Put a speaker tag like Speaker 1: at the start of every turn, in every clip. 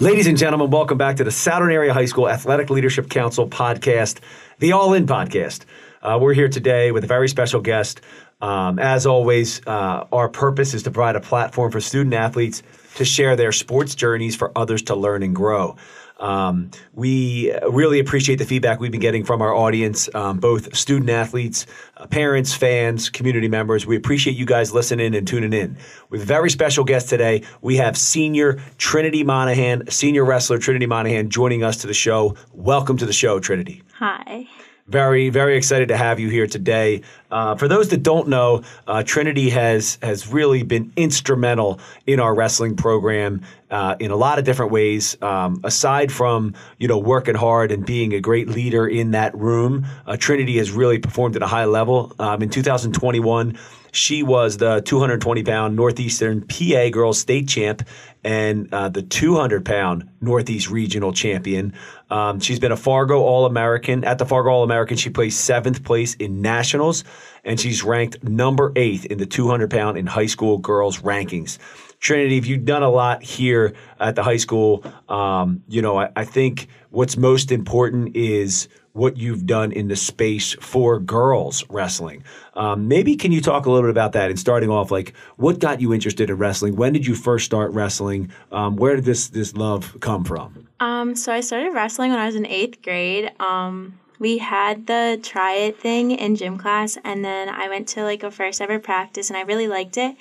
Speaker 1: Ladies and gentlemen, welcome back to the Souderton Area High School Athletic Leadership Council podcast, the All In podcast. Uh, we're here today with a very special guest. Um, as always, uh, our purpose is to provide a platform for student athletes to share their sports journeys for others to learn and grow. Um, we really appreciate the feedback we've been getting from our audience, um, both student athletes, uh, parents, fans, community members. We appreciate you guys listening and tuning in. With very special guest today, we have senior Trinity Monahan, senior wrestler Trinity Monahan, joining us to the show. Welcome to the show, Trinity.
Speaker 2: Hi.
Speaker 1: Very, very excited to have you here today. Uh, for those that don't know, uh, Trinity has has really been instrumental in our wrestling program uh, in a lot of different ways. Um, aside from you know working hard and being a great leader in that room, uh, Trinity has really performed at a high level. Um, in 2021. She was the 220 pound Northeastern PA girls state champ and uh, the 200 pound Northeast regional champion. Um, she's been a Fargo All American. At the Fargo All American, she placed seventh place in nationals, and she's ranked number eighth in the 200 pound in high school girls rankings. Trinity, if you've done a lot here at the high school, um, you know, I, I think what's most important is what you've done in the space for girls wrestling. Um, maybe can you talk a little bit about that and starting off, like what got you interested in wrestling? When did you first start wrestling? Um, where did this this love come from?
Speaker 2: Um, so I started wrestling when I was in eighth grade. Um, we had the try it thing in gym class, and then I went to like a first ever practice, and I really liked it.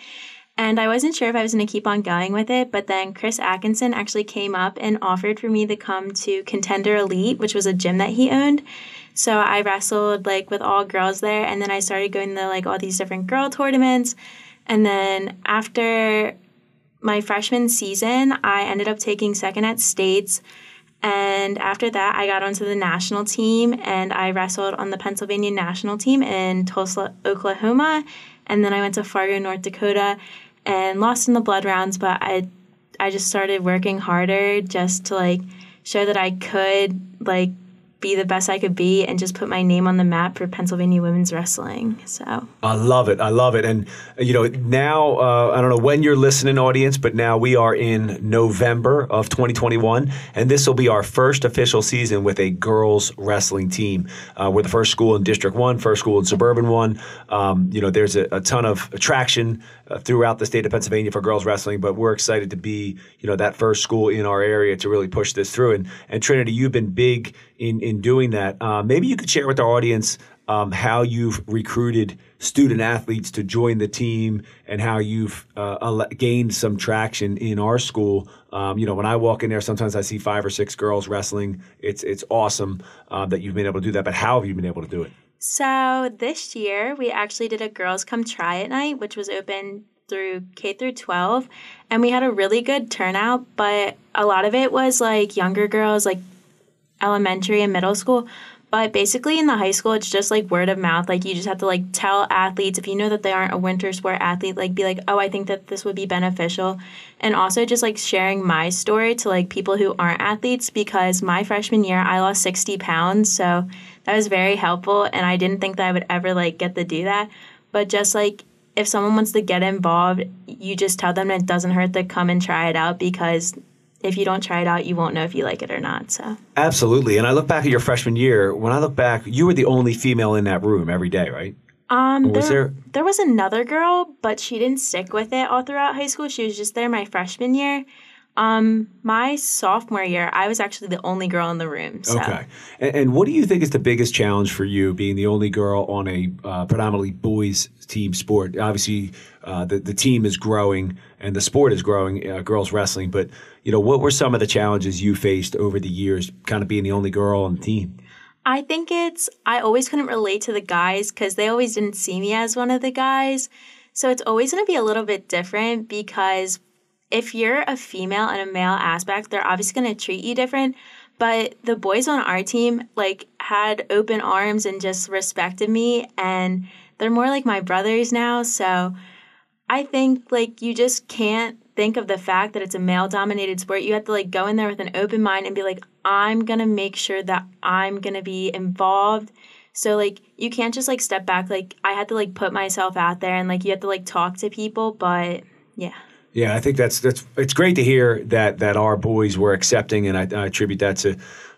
Speaker 2: And I wasn't sure if I was going to keep on going with it, but then Chris Atkinson actually came up and offered for me to come to Contender Elite, which was a gym that he owned. So I wrestled like with all girls there, and then I started going to like all these different girl tournaments. And then after my freshman season, I ended up taking second at states. And after that, I got onto the national team and I wrestled on the Pennsylvania national team in Tulsa, Oklahoma. And then I went to Fargo, North Dakota and lost in the blood rounds, but I I just started working harder just to like show that I could like be the best I could be and just put my name on the map for Pennsylvania women's wrestling. So
Speaker 1: I love it. I love it. And you know, now uh, I don't know when you're listening, audience, but now we are in November of 2021, and this will be our first official season with a girls wrestling team. Uh, we're the first school in District One, first school in Suburban One. Um, you know, there's a, a ton of attraction uh, throughout the state of Pennsylvania for girls wrestling, but we're excited to be, you know, that first school in our area to really push this through. And and Trinity, you've been big in in doing that. Uh, maybe you could share with our audience um, how you've recruited student athletes to join the team and how you've uh, gained some traction in our school. Um, you know, when I walk in there, sometimes I see five or six girls wrestling. It's it's awesome uh, that you've been able to do that. But how have you been able to do it?
Speaker 2: So this year we actually did a girls come try it night, which was open through K through 12 and we had a really good turnout but a lot of it was like younger girls like elementary and middle school. But basically in the high school, it's just like word of mouth. Like you just have to like tell athletes if you know that they aren't a winter sport athlete, like be like, oh, I think that this would be beneficial. And also just like sharing my story to like people who aren't athletes because my freshman year I lost 60 pounds. So that was very helpful. And I didn't think that I would ever like get to do that. But just like if someone wants to get involved, you just tell them it doesn't hurt to come and try it out because if you don't try it out, you won't know if you like it or not. So
Speaker 1: absolutely. And I look back at your freshman year. When I look back, you were the only female in that room every day, right?
Speaker 2: Um, was there, there there was another girl, but she didn't stick with it all throughout high school. She was just there my freshman year. Um, my sophomore year, I was actually the only girl in the room. So.
Speaker 1: Okay. And, and, what do you think is the biggest challenge for you being the only girl on a uh, predominantly boys team sport? Obviously, uh, the the team is growing and the sport is growing, uh, girls wrestling. But you know, what were some of the challenges you faced over the years, kind of being the only girl on the team?
Speaker 2: I think it's I always couldn't relate to the guys because they always didn't see me as one of the guys. So it's always going to be a little bit different because if you're a female in a male aspect, they're obviously going to treat you different. But the boys on our team like had open arms and just respected me and they're more like my brothers now. So I think like you just can't think of the fact that it's a male dominated sport. You have to like go in there with an open mind and be like, I'm to make sure that I'm to be involved So like you can't just like step back. Like I had to like put myself out there and like you have to like talk to people. But yeah.
Speaker 1: Yeah, I think that's that's it's great to hear that that our boys were accepting, and I, I attribute that to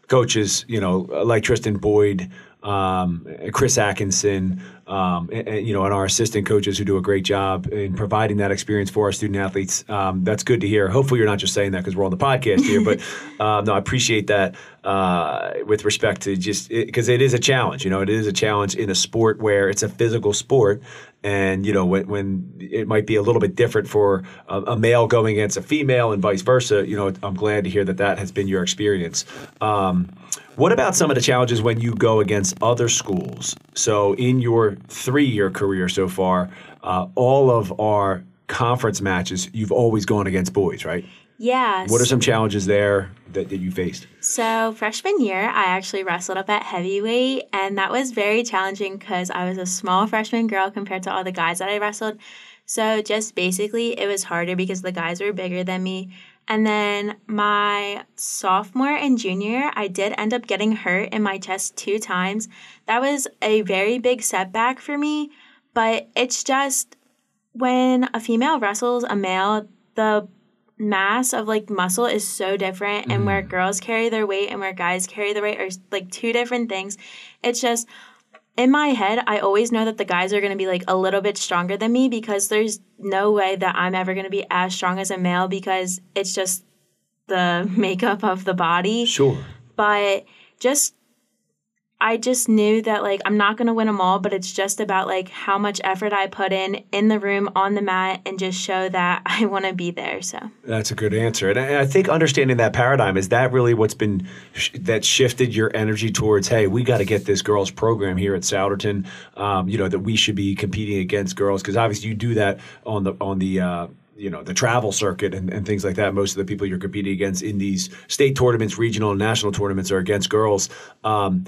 Speaker 1: coaches, you know, like Tristan Boyd, um, Chris Atkinson, um, and, and, you know, and our assistant coaches who do a great job in providing that experience for our student athletes. Um, that's good to hear. Hopefully, you're not just saying that because we're on the podcast here, but uh, no, I appreciate that uh, with respect to just because it, it is a challenge. You know, it is a challenge in a sport where it's a physical sport, and you know when, when it might be a little bit different for a, a, male going against a female and vice versa you know i'm glad to hear that that has been your experience um, what about some of the challenges when you go against other schools so in your three-year career so far uh, all of our conference matches you've always gone against boys right
Speaker 2: Yeah.
Speaker 1: What are some challenges there that, that you faced?
Speaker 2: So, freshman year, I actually wrestled up at heavyweight, and that was very challenging because I was a small freshman girl compared to all the guys that I wrestled. So, just basically, it was harder because the guys were bigger than me. And then my sophomore and junior, I did end up getting hurt in my chest two times. That was a very big setback for me, but it's just when a female wrestles a male, the mass of like muscle is so different and where mm. girls carry their weight and where guys carry their weight are like two different things it's just in my head i always know that the guys are going to be like a little bit stronger than me because there's no way that i'm ever going to be as strong as a male because it's just the makeup of the body.
Speaker 1: Sure.
Speaker 2: But just I just knew that like I'm not going to win them all, but it's just about like how much effort I put in in the room on the mat and just show that I want to be there. So
Speaker 1: that's a good answer, and I think understanding that paradigm is that really what's been sh- that shifted your energy towards. Hey, we got to get this girls program here at Souderton. Um, you know that we should be competing against girls because obviously you do that on the on the. Uh, you know the travel circuit and, and things like that. Most of the people you're competing against in these state tournaments, regional and national tournaments, are against girls. Um,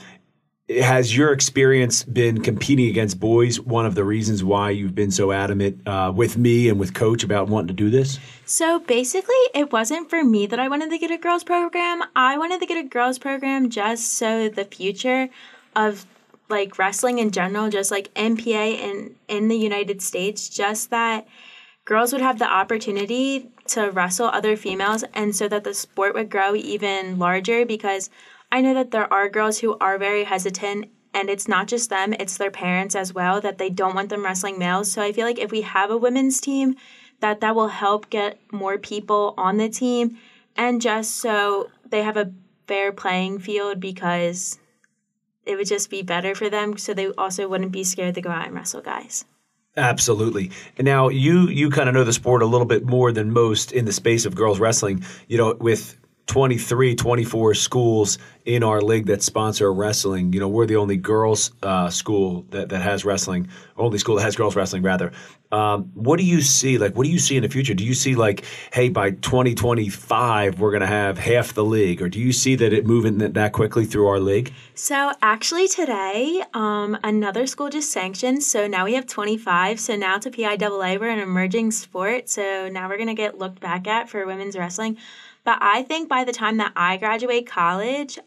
Speaker 1: has your experience been competing against boys one of the reasons why you've been so adamant uh, with me and with coach about wanting to do this?
Speaker 2: So basically it wasn't for me that i wanted to get a girls program. I wanted to get a girls program just so the future of like wrestling in general just like npa in in the united states just that girls would have the opportunity to wrestle other females and so that the sport would grow even larger because I know that there are girls who are very hesitant and it's not just them, it's their parents as well that they don't want them wrestling males. So I feel like if we have a women's team, that that will help get more people on the team and just so they have a fair playing field because it would just be better for them so they also wouldn't be scared to go out and wrestle guys.
Speaker 1: Absolutely. Now you you kind of know the sport a little bit more than most in the space of girls wrestling. You know, with 23, 24 schools in our league that sponsor wrestling. You know, we're the only girls uh, school that, that has wrestling, only school that has girls wrestling, rather. Um, what do you see? Like, what do you see in the future? Do you see, like, hey, by 2025, we're going to have half the league? Or do you see that it moving that quickly through our league?
Speaker 2: So, actually, today, um, another school just sanctioned. So now we have 25. So now to PIAA, we're an emerging sport. So now we're going to get looked back at for women's wrestling. But I think by the time that I graduate college,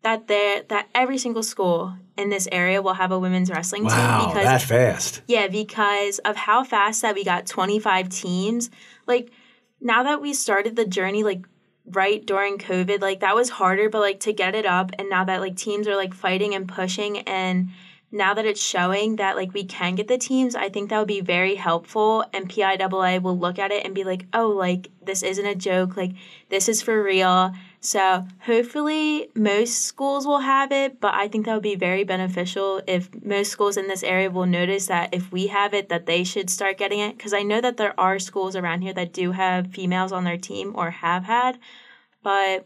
Speaker 2: that there that every single school in this area will have a women's wrestling
Speaker 1: wow,
Speaker 2: team
Speaker 1: because that fast.
Speaker 2: Yeah, because of how fast that we got 25 teams. Like now that we started the journey like right during COVID, like that was harder, but like to get it up and now that like teams are like fighting and pushing and now that it's showing that like we can get the teams, I think that would be very helpful. And PIAA will look at it and be like, oh, like this isn't a joke, like this is for real. So hopefully most schools will have it, but I think that would be very beneficial if most schools in this area will notice that if we have it, that they should start getting it. Because I know that there are schools around here that do have females on their team or have had, but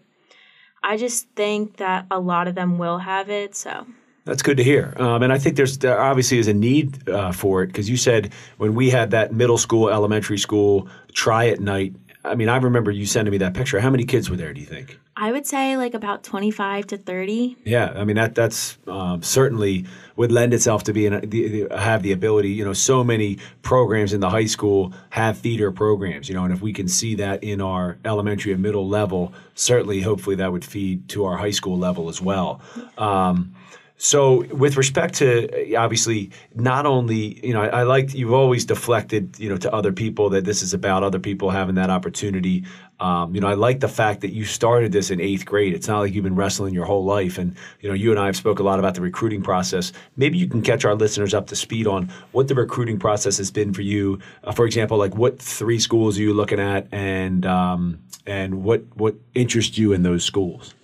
Speaker 2: I just think that a lot of them will have it. So
Speaker 1: that's good to hear. Um, and I think there's there obviously is a need uh, for it because you said when we had that middle school, elementary school try at night. I mean, I remember you sending me that picture. How many kids were there? Do you think?
Speaker 2: I would say like about twenty five to thirty.
Speaker 1: Yeah, I mean that that's um, certainly would lend itself to be the, the, have the ability. You know, so many programs in the high school have theater programs. You know, and if we can see that in our elementary and middle level, certainly, hopefully, that would feed to our high school level as well. Um, So, with respect to obviously, not only you know, I, I like you've always deflected you know to other people that this is about other people having that opportunity. Um, you know, I like the fact that you started this in eighth grade. It's not like you've been wrestling your whole life. And you know, you and I have spoke a lot about the recruiting process. Maybe you can catch our listeners up to speed on what the recruiting process has been for you. Uh, for example, like what three schools are you looking at, and um, and what what interests you in those schools?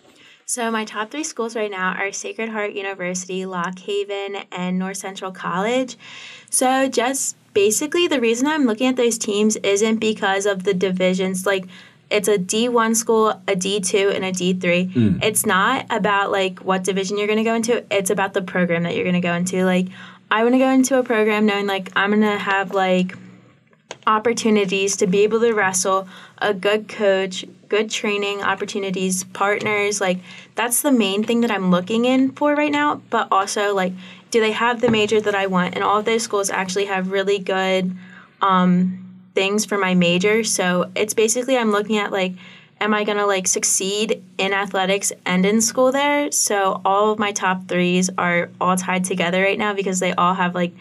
Speaker 2: So my top three schools right now are Sacred Heart University, Lock Haven, and North Central College. So just basically the reason I'm looking at those teams isn't because of the divisions. Like it's a D1 school, a D2, and a D3. Mm. It's not about like what division you're going to go into. It's about the program that you're going to go into. Like I want to go into a program knowing like I'm going to have like opportunities to be able to wrestle, a good coach, good training opportunities, partners. Like that's the main thing that I'm looking in for right now. But also like, do they have the major that I want? And all of those schools actually have really good um, things for my major. So it's basically I'm looking at like, am I gonna like succeed in athletics and in school there? So all of my top threes are all tied together right now because they all have like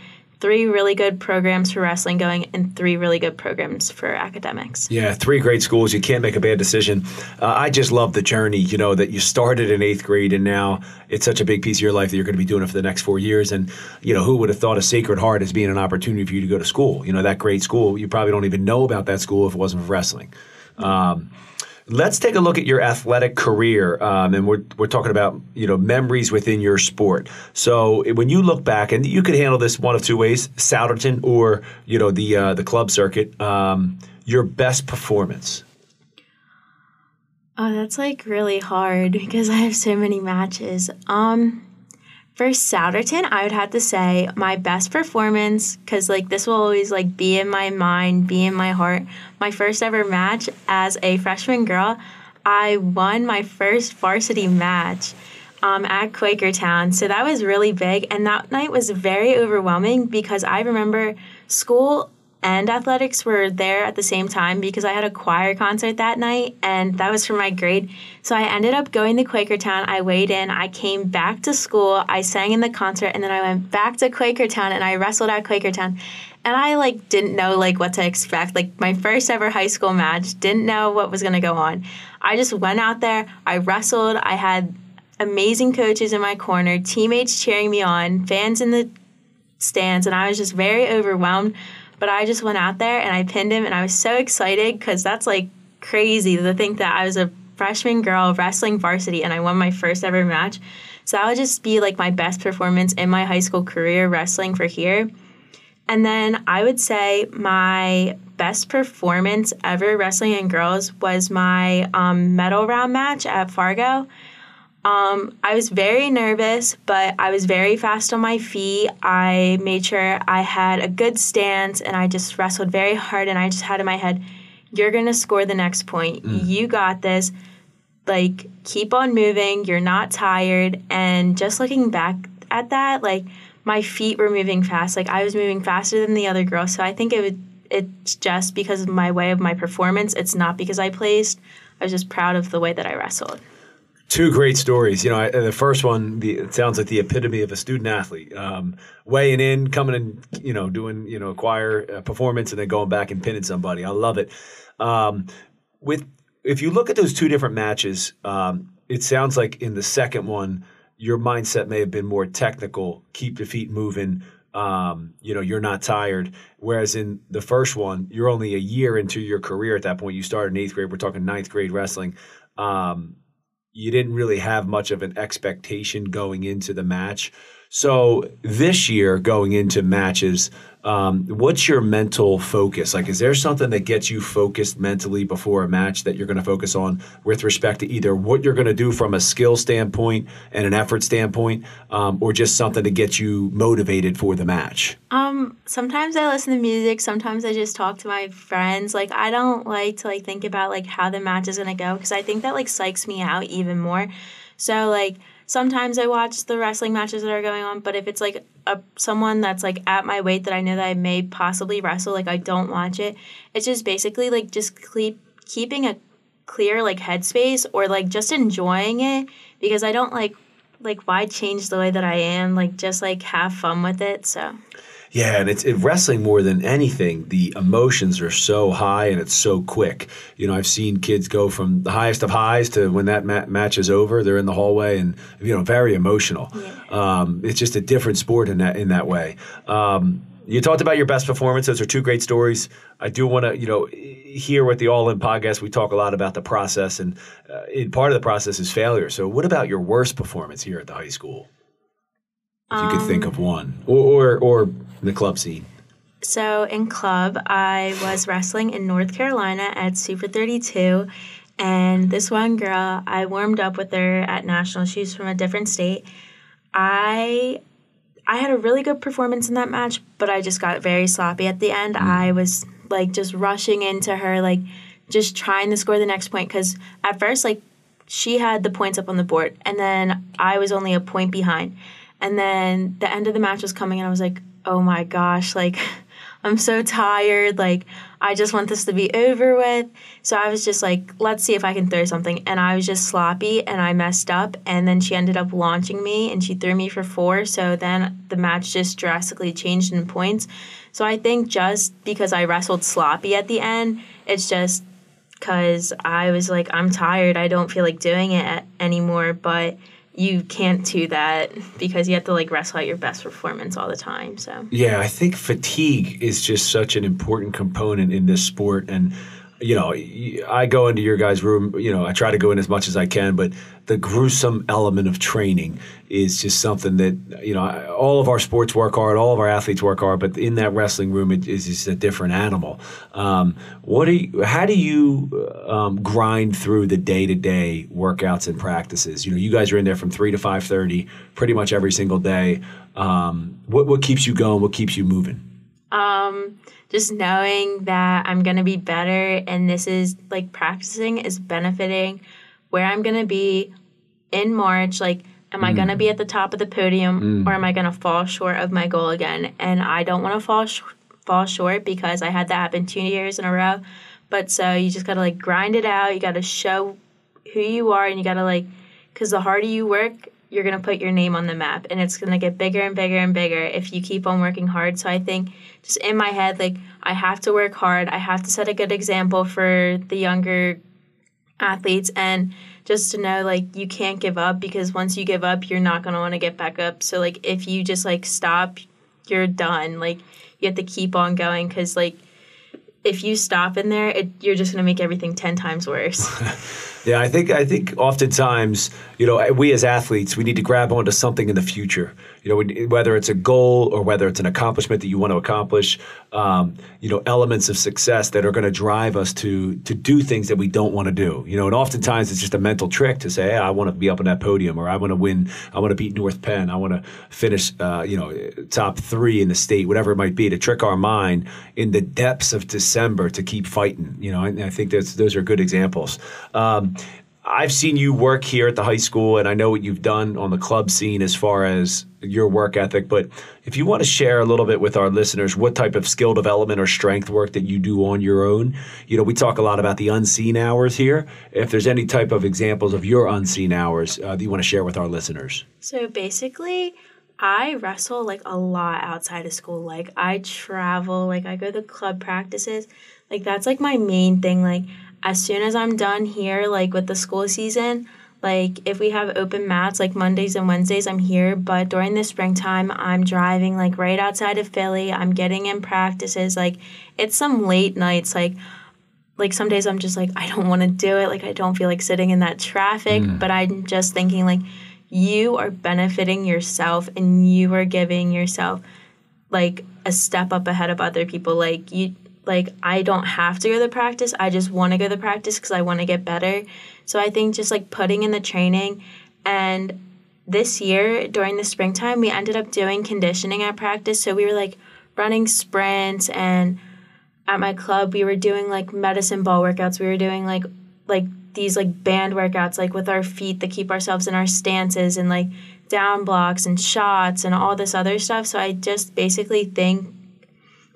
Speaker 2: three really good programs for wrestling going and three really good programs for academics.
Speaker 1: Yeah, three great schools. You can't make a bad decision. Uh, I just love the journey, you know, that you started in eighth grade and now it's such a big piece of your life that you're going to be doing it for the next four years. And, you know, who would have thought of Sacred Heart as being an opportunity for you to go to school? You know, that great school. You probably don't even know about that school if it wasn't for wrestling. Um, Let's take a look at your athletic career, um, and we're, we're talking about you know memories within your sport. So when you look back, and you could handle this one of two ways: Souderton or you know the uh, the club circuit. Um, your best performance.
Speaker 2: Oh, that's like really hard because I have so many matches. Um, for Souderton, I would have to say my best performance, because like this will always like be in my mind, be in my heart. My first ever match as a freshman girl, I won my first varsity match um, at Quakertown. So that was really big. And that night was very overwhelming because I remember school and athletics were there at the same time because I had a choir concert that night and that was for my grade. So I ended up going to Quakertown. I weighed in, I came back to school, I sang in the concert, and then I went back to Quakertown and I wrestled at Quakertown. And I like didn't know like what to expect. Like my first ever high school match, didn't know what was gonna go on. I just went out there, I wrestled, I had amazing coaches in my corner, teammates cheering me on, fans in the stands, and I was just very overwhelmed but I just went out there and I pinned him, and I was so excited because that's like crazy to think that I was a freshman girl wrestling varsity and I won my first ever match. So that would just be like my best performance in my high school career wrestling for here. And then I would say my best performance ever wrestling in girls was my um, medal round match at Fargo. Um, I was very nervous, but I was very fast on my feet. I made sure I had a good stance and I just wrestled very hard. And I just had in my head, you're going to score the next point. Mm. You got this. Like, keep on moving. You're not tired. And just looking back at that, like, my feet were moving fast. Like, I was moving faster than the other girls. So I think it would, it's just because of my way of my performance. It's not because I placed. I was just proud of the way that I wrestled.
Speaker 1: Two great stories. You know, the first one the, it sounds like the epitome of a student athlete, um, weighing in, coming and you know doing you know a choir uh, performance, and then going back and pinning somebody. I love it. Um, with if you look at those two different matches, um, it sounds like in the second one, your mindset may have been more technical, keep the feet moving. Um, you know, you're not tired. Whereas in the first one, you're only a year into your career at that point. You started in eighth grade. We're talking ninth grade wrestling. Um, you didn't really have much of an expectation going into the match. So this year, going into matches, um, what's your mental focus? Like, is there something that gets you focused mentally before a match that you're going to focus on with respect to either what you're going to do from a skill standpoint and an effort standpoint, um, or just something to get you motivated for the match?
Speaker 2: Um, sometimes I listen to music. Sometimes I just talk to my friends. Like, I don't like to like think about like how the match is going to go because I think that like psychs me out even more. So like sometimes I watch the wrestling matches that are going on, but if it's like a someone that's like at my weight that I know that I may possibly wrestle, like I don't watch it. It's just basically like just keep keeping a clear like headspace or like just enjoying it because I don't like like why change the way that I am? Like just like have fun with it. So
Speaker 1: Yeah, and it's it, wrestling more than anything. The emotions are so high and it's so quick. You know, I've seen kids go from the highest of highs to when that ma- match is over, they're in the hallway and you know very emotional. Um, it's just a different sport in that in that way. Um, you talked about your best performance; those are two great stories. I do want to, you know, here with the All In podcast, we talk a lot about the process, and uh, in part of the process is failure. So, what about your worst performance here at the high school? If you could think of one, or or, or the club scene.
Speaker 2: So in club, I was wrestling in North Carolina at Super 32. And this one girl, I warmed up with her at national. She's from a different state. I I had a really good performance in that match, but I just got very sloppy at the end. Mm. I was like just rushing into her, like just trying to score the next point. Because at first, like she had the points up on the board, and then I was only a point behind. And then the end of the match was coming, and I was like, oh my gosh, like I'm so tired. Like, I just want this to be over with. So I was just like, let's see if I can throw something. And I was just sloppy and I messed up. And then she ended up launching me and she threw me for four. So then the match just drastically changed in points. So I think just because I wrestled sloppy at the end, it's just because I was like, I'm tired. I don't feel like doing it anymore. But you can't do that because you have to like wrestle out your best performance all the time. So
Speaker 1: Yeah, I think fatigue is just such an important component in this sport. And, you know, I go into your guys' room, you know, I try to go in as much as I can, but the gruesome element of training is just something that, you know, all of our sports work hard, all of our athletes work hard, but in that wrestling room, it is just a different animal. Um, what do you, how do you um, grind through the day to day workouts and practices? You know, you guys are in there from three to five thirty, pretty much every single day. Um, what what keeps you going? What keeps you moving?
Speaker 2: Um, just knowing that I'm gonna be better and this is like practicing is benefiting where I'm gonna be in March, like am I gonna mm. be at the top of the podium mm. or am I gonna fall short of my goal again? And I don't wanna fall sh- fall short because I had that happen two years in a row. But so you just gotta like grind it out, you gotta show who you are and you gotta like because the harder you work you're going to put your name on the map and it's going to get bigger and bigger and bigger if you keep on working hard. So i think just in my head like i have to work hard. I have to set a good example for the younger athletes and just to know like you can't give up because once you give up you're not going to want to get back up. So like if you just like stop you're done. Like you have to keep on going because like if you stop in there it, you're just going to make everything 10 times worse
Speaker 1: Yeah, I think I think oftentimes, you know, we as athletes, we need to grab onto something in the future. You know, whether it's a goal or whether it's an accomplishment that you want to accomplish. Um, you know, elements of success that are going to drive us to to do things that we don't want to do. You know, and oftentimes it's just a mental trick to say, hey, I want to be up on that podium, or I want to win, I want to beat North Penn, I want to finish, uh, you know, top three in the state, whatever it might be, to trick our mind in the depths of December to keep fighting. You know, and I think that's those are good examples. Um, I've seen you work here at the high school, and I know what you've done on the club scene as far as your work ethic. But if you want to share a little bit with our listeners, what type of skill development or strength work that you do on your own? You know, we talk a lot about the unseen hours here. If there's any type of examples of your unseen hours uh, that you want to share with our listeners,
Speaker 2: So basically, I wrestle like a lot outside of school. Like I travel, like I go to club practices. Like that's like my main thing. Like as soon as I'm done here, like with the school season, like if we have open mats like Mondays and Wednesdays, I'm here. But during the springtime, I'm driving like right outside of Philly. I'm getting in practices. Like it's some late nights. Like like some days I'm just like I don't want to do it. Like I don't feel like sitting in that traffic. Mm. But I'm just thinking like you are benefiting yourself and you are giving yourself like a step up ahead of other people like you like i don't have to go to practice. I just want to go to practice because i want to get better. So i think just like putting in the training. And this year during the springtime we ended up doing conditioning at practice. So we were like running sprints and at my club we were doing like medicine ball workouts. We were doing like like these like band workouts like with our feet that keep ourselves in our stances and like down blocks and shots and all this other stuff. So i just basically think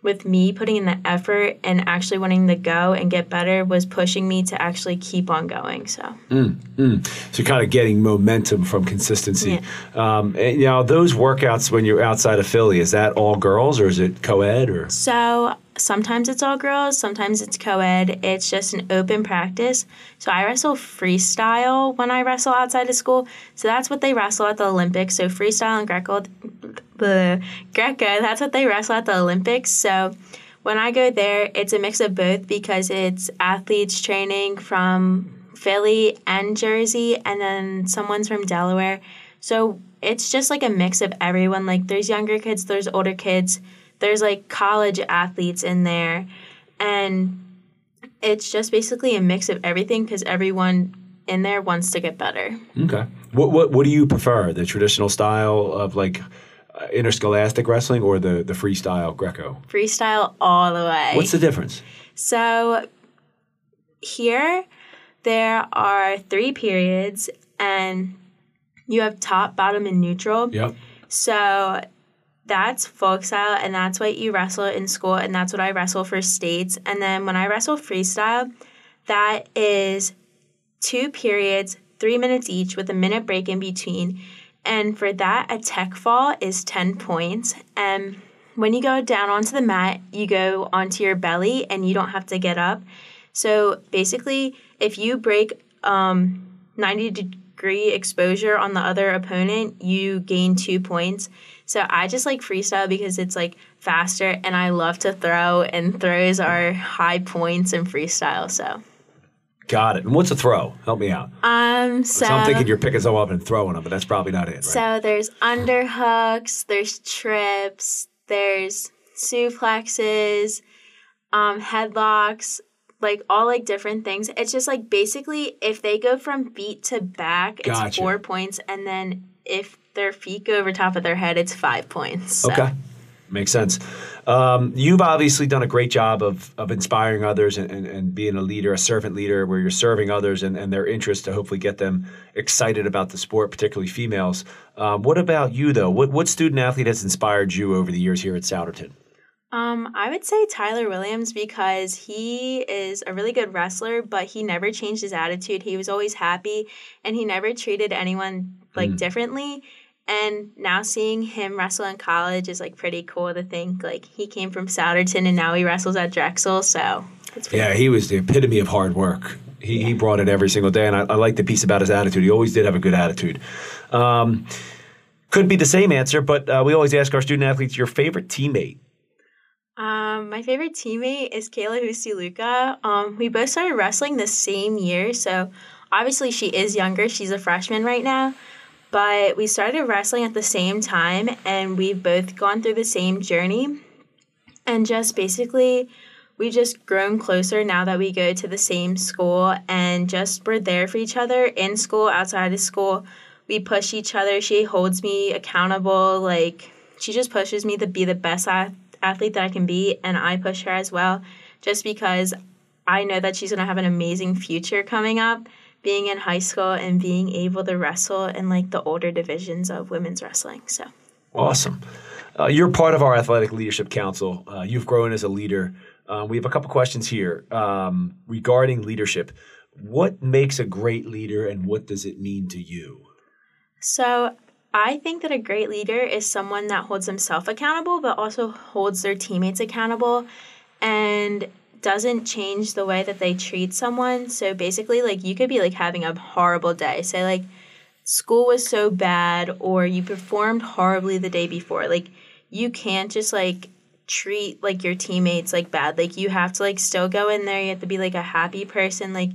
Speaker 2: with me putting in the effort and actually wanting to go and get better was pushing me to actually keep on going. So, mm, mm.
Speaker 1: So kind of getting momentum from consistency. Um, eh, and, you know, those workouts when you're outside of Philly, is that all girls or is it co-ed or?
Speaker 2: so sometimes it's all girls, sometimes it's co-ed. It's just an open practice. So I wrestle freestyle when I wrestle outside of school. So that's what they wrestle at the Olympics. So freestyle and Greco, the Greco, that's what they wrestle at the Olympics. So when I go there, it's a mix of both because it's athletes training from Philly and Jersey, and then someone's from Delaware. So it's just like a mix of everyone. Like there's younger kids, there's older kids, there's like college athletes in there, and it's just basically a mix of everything because everyone in there wants to get better.
Speaker 1: Okay. What, what, what do you prefer? The traditional style of like uh, interscholastic wrestling or the, the freestyle Greco?
Speaker 2: Freestyle all the way.
Speaker 1: What's the difference?
Speaker 2: So here there are three periods and you have top, bottom, and neutral.
Speaker 1: Yep.
Speaker 2: So that's folk style and that's what you wrestle in school and that's what I wrestle for states. And then when I wrestle freestyle, that is two periods, three minutes each with a minute break in between. And for that, a tech fall is 10 points. And when you go down onto the mat, you go onto your belly and you don't have to get up. So basically, if you break um, 90 degree exposure on the other opponent, you gain two points. So I just like freestyle because it's like faster and I love to throw, and throws are high points in freestyle. So.
Speaker 1: Got it. And what's a throw? Help me out.
Speaker 2: Um, so,
Speaker 1: So I'm thinking you're picking someone up and throwing them, but that's probably not it, right?
Speaker 2: so there's underhooks, there's trips, there's suplexes, um, headlocks, like all like different things. It's just like basically if they go from beat to back, it's four points, and then if their feet go over top of their head, it's five points. So.
Speaker 1: Okay. Makes sense. Um, you've obviously done a great job of, of inspiring others and, and, and being a leader, a servant leader, where you're serving others and, and their interest to hopefully get them excited about the sport, particularly females. Um, what about you, though? What, what student athlete has inspired you over the years here at Souderton?
Speaker 2: Um, I would say Tyler Williams because he is a really good wrestler, but he never changed his attitude. He was always happy and he never treated anyone like differently. And now seeing him wrestle in college is like pretty cool to think like he came from Souderton and now he wrestles at Drexel. So
Speaker 1: Yeah, he was the epitome of hard work. He, he brought it every single day, and I, I like the piece about his attitude. He always did have a good attitude. Um, could be the same answer, but uh, we always ask our student athletes your favorite teammate.
Speaker 2: Um, my favorite teammate is Kayla Luca. Um, we both started wrestling the same year, so obviously she is younger. She's a freshman right now, but we started wrestling at the same time, and we've both gone through the same journey. And just basically, we just grown closer now that we go to the same school, and just we're there for each other in school, outside of school. We push each other. She holds me accountable. Like she just pushes me to be the best ath- athlete that I can be, and I push her as well, just because I know that she's gonna have an amazing future coming up, being in high school and being able to wrestle in like the older divisions of women's wrestling. So.
Speaker 1: Awesome. Uh, you're part of our athletic leadership council. Uh, you've grown as a leader. Uh, we have a couple questions here um, regarding leadership. What makes a great leader, and what does it mean to you?
Speaker 2: So I think that a great leader is someone that holds themselves accountable, but also holds their teammates accountable and doesn't change the way that they treat someone. So basically, like you could be like having a horrible day. Say, like, school was so bad, or you performed horribly the day before. Like, you can't just like treat like your teammates like bad. Like, you have to like still go in there. You have to be like a happy person. Like,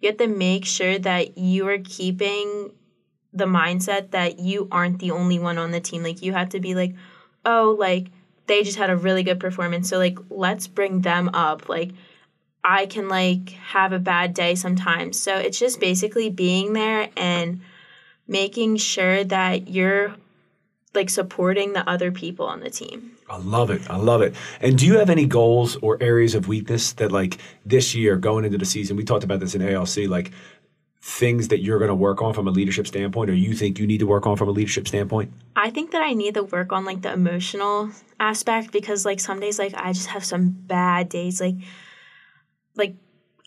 Speaker 2: you have to make sure that you are keeping the mindset that you aren't the only one on the team. Like you have to be like, oh, like they just had a really good performance. So like let's bring them up. Like I can like have a bad day sometimes. So it's just basically being there and making sure that you're like supporting the other people on the team.
Speaker 1: I love it. I love it. And do you have any goals or areas of weakness that, like, this year going into the season? We talked about this in ALC. Like, things that you're going to work on from a leadership standpoint, or you think you need to work on from a leadership standpoint?
Speaker 2: I think that I need to work on like the emotional aspect because like some days like I just have some bad days like like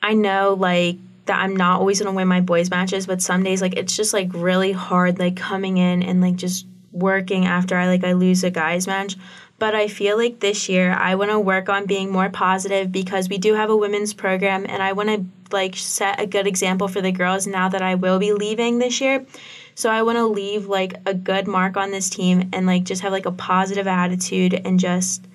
Speaker 2: I know like that I'm not always gonna win my boys matches, but some days like it's just like really hard like coming in and like just working after I like I lose a guys match. But I feel like this year I want to work on being more positive because we do have a women's program and I want to like set a good example for the girls now that I will be leaving this year. So I want to leave like a good mark on this team and like just have like a positive attitude and just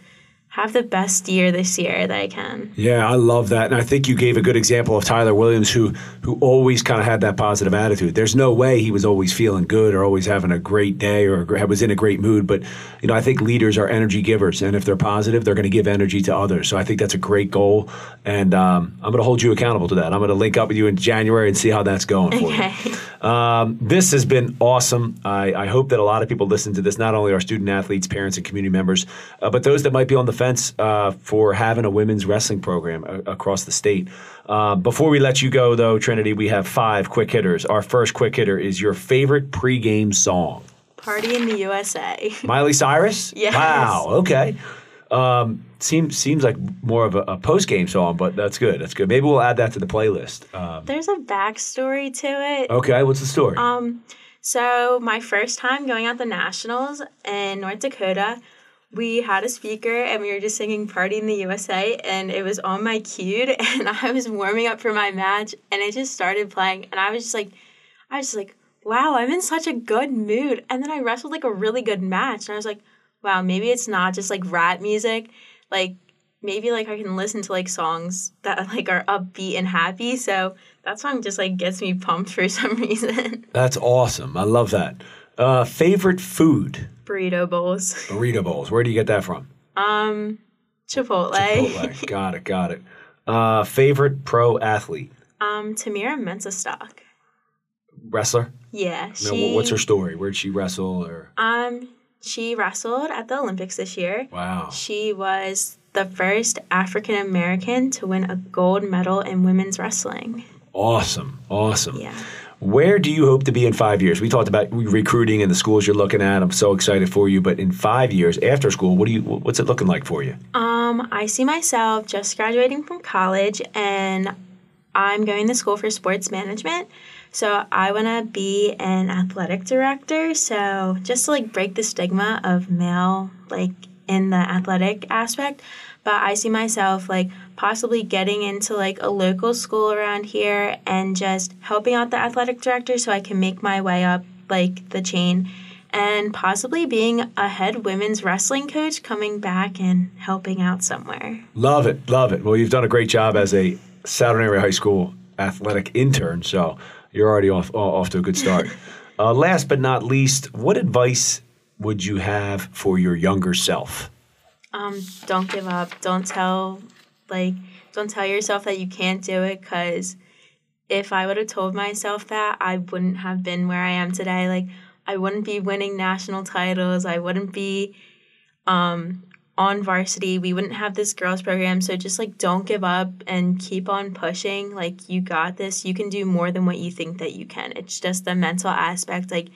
Speaker 2: have the best year this year that I can.
Speaker 1: Yeah, I love that, and I think you gave a good example of Tyler Williams, who who always kind of had that positive attitude. There's no way he was always feeling good or always having a great day or was in a great mood, but you know, I think leaders are energy givers, and if they're positive, they're going to give energy to others. So I think that's a great goal, and um, I'm going to hold you accountable to that. I'm going to link up with you in January and see how that's going for okay. you. Um, this has been awesome. I, I, hope that a lot of people listen to this, not only our student athletes, parents, and community members, uh, but those that might be on the fence uh, for having a women's wrestling program a- across the state. Uh, before we let you go, though, Trinity, we have five quick hitters. Our first quick hitter is your favorite pregame song.
Speaker 2: Party in the USA.
Speaker 1: Miley Cyrus?
Speaker 2: Yes.
Speaker 1: Wow, okay. Um, seems seems like more of a, a post game song, but that's good. That's good. Maybe we'll add that to the playlist.
Speaker 2: Um, There's a backstory to it.
Speaker 1: Okay, what's the story?
Speaker 2: Um, so my first time going out the nationals in North Dakota, we had a speaker and we were just singing "Party in the USA" and it was on my cue and I was warming up for my match and it just started playing and I was just like, I was just like, wow, I'm in such a good mood. And then I wrestled like a really good match and I was like wow, maybe it's not just like rap music. Like maybe like I can listen to like songs that like are upbeat and happy. So that song just like gets me pumped for some reason.
Speaker 1: That's awesome. I love that. Uh, favorite food?
Speaker 2: Burrito bowls.
Speaker 1: Burrito bowls. Where do you get that from?
Speaker 2: Um, Chipotle.
Speaker 1: Chipotle. got it. Got it. Uh, favorite pro athlete?
Speaker 2: Um, Tamyra Mensah-Stock.
Speaker 1: Wrestler.
Speaker 2: Yeah. She,
Speaker 1: what's her story? Where'd she wrestle? Or
Speaker 2: um, she wrestled at the Olympics this year.
Speaker 1: Wow.
Speaker 2: She was the first African American to win a gold medal in women's wrestling.
Speaker 1: Awesome. Awesome.
Speaker 2: Yeah.
Speaker 1: Where do you hope to be in five years? We talked about recruiting and the schools you're looking at. I'm so excited for you. But in five years after school, what do you? What's it looking like for you?
Speaker 2: Um, I see myself just graduating from college, and I'm going to school for sports management. So I want to be an athletic director. So just to like break the stigma of male, like in the athletic aspect. But I see myself like possibly getting into like a local school around here and just helping out the athletic director so I can make my way up like the chain and possibly being a head women's wrestling coach coming back and helping out somewhere.
Speaker 1: Love it. Love it. Well, you've done a great job as a Souderton Area High School athletic intern. So you're already off off to a good start. uh, last but not least, what advice would you have for your younger self?
Speaker 2: Um, don't give up. Don't tell like don't tell yourself that you can't do it because if I would have told myself that, I wouldn't have been where I am today. Like I wouldn't be winning national titles. I wouldn't be um, on varsity, we wouldn't have this girls program. So just like don't give up and keep on pushing. Like you got this. You can do more than what you think that you can. It's just the mental aspect. Like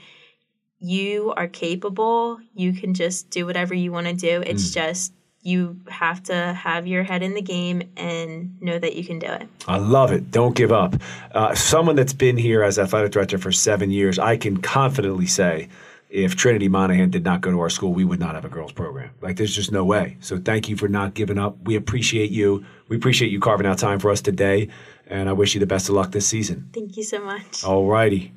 Speaker 2: you are capable. You can just do whatever you want to do. It's mm. just you have to have your head in the game and know that you can do it.
Speaker 1: I love it. Don't give up. Uh, someone that's been here as athletic director for seven years, I can confidently say if Trinity Monahan did not go to our school, we would not have a girls program. Like there's just no way. So thank you for not giving up. We appreciate you. We appreciate you carving out time for us today. And I wish you the best of luck this season.
Speaker 2: Thank you so much.
Speaker 1: All righty.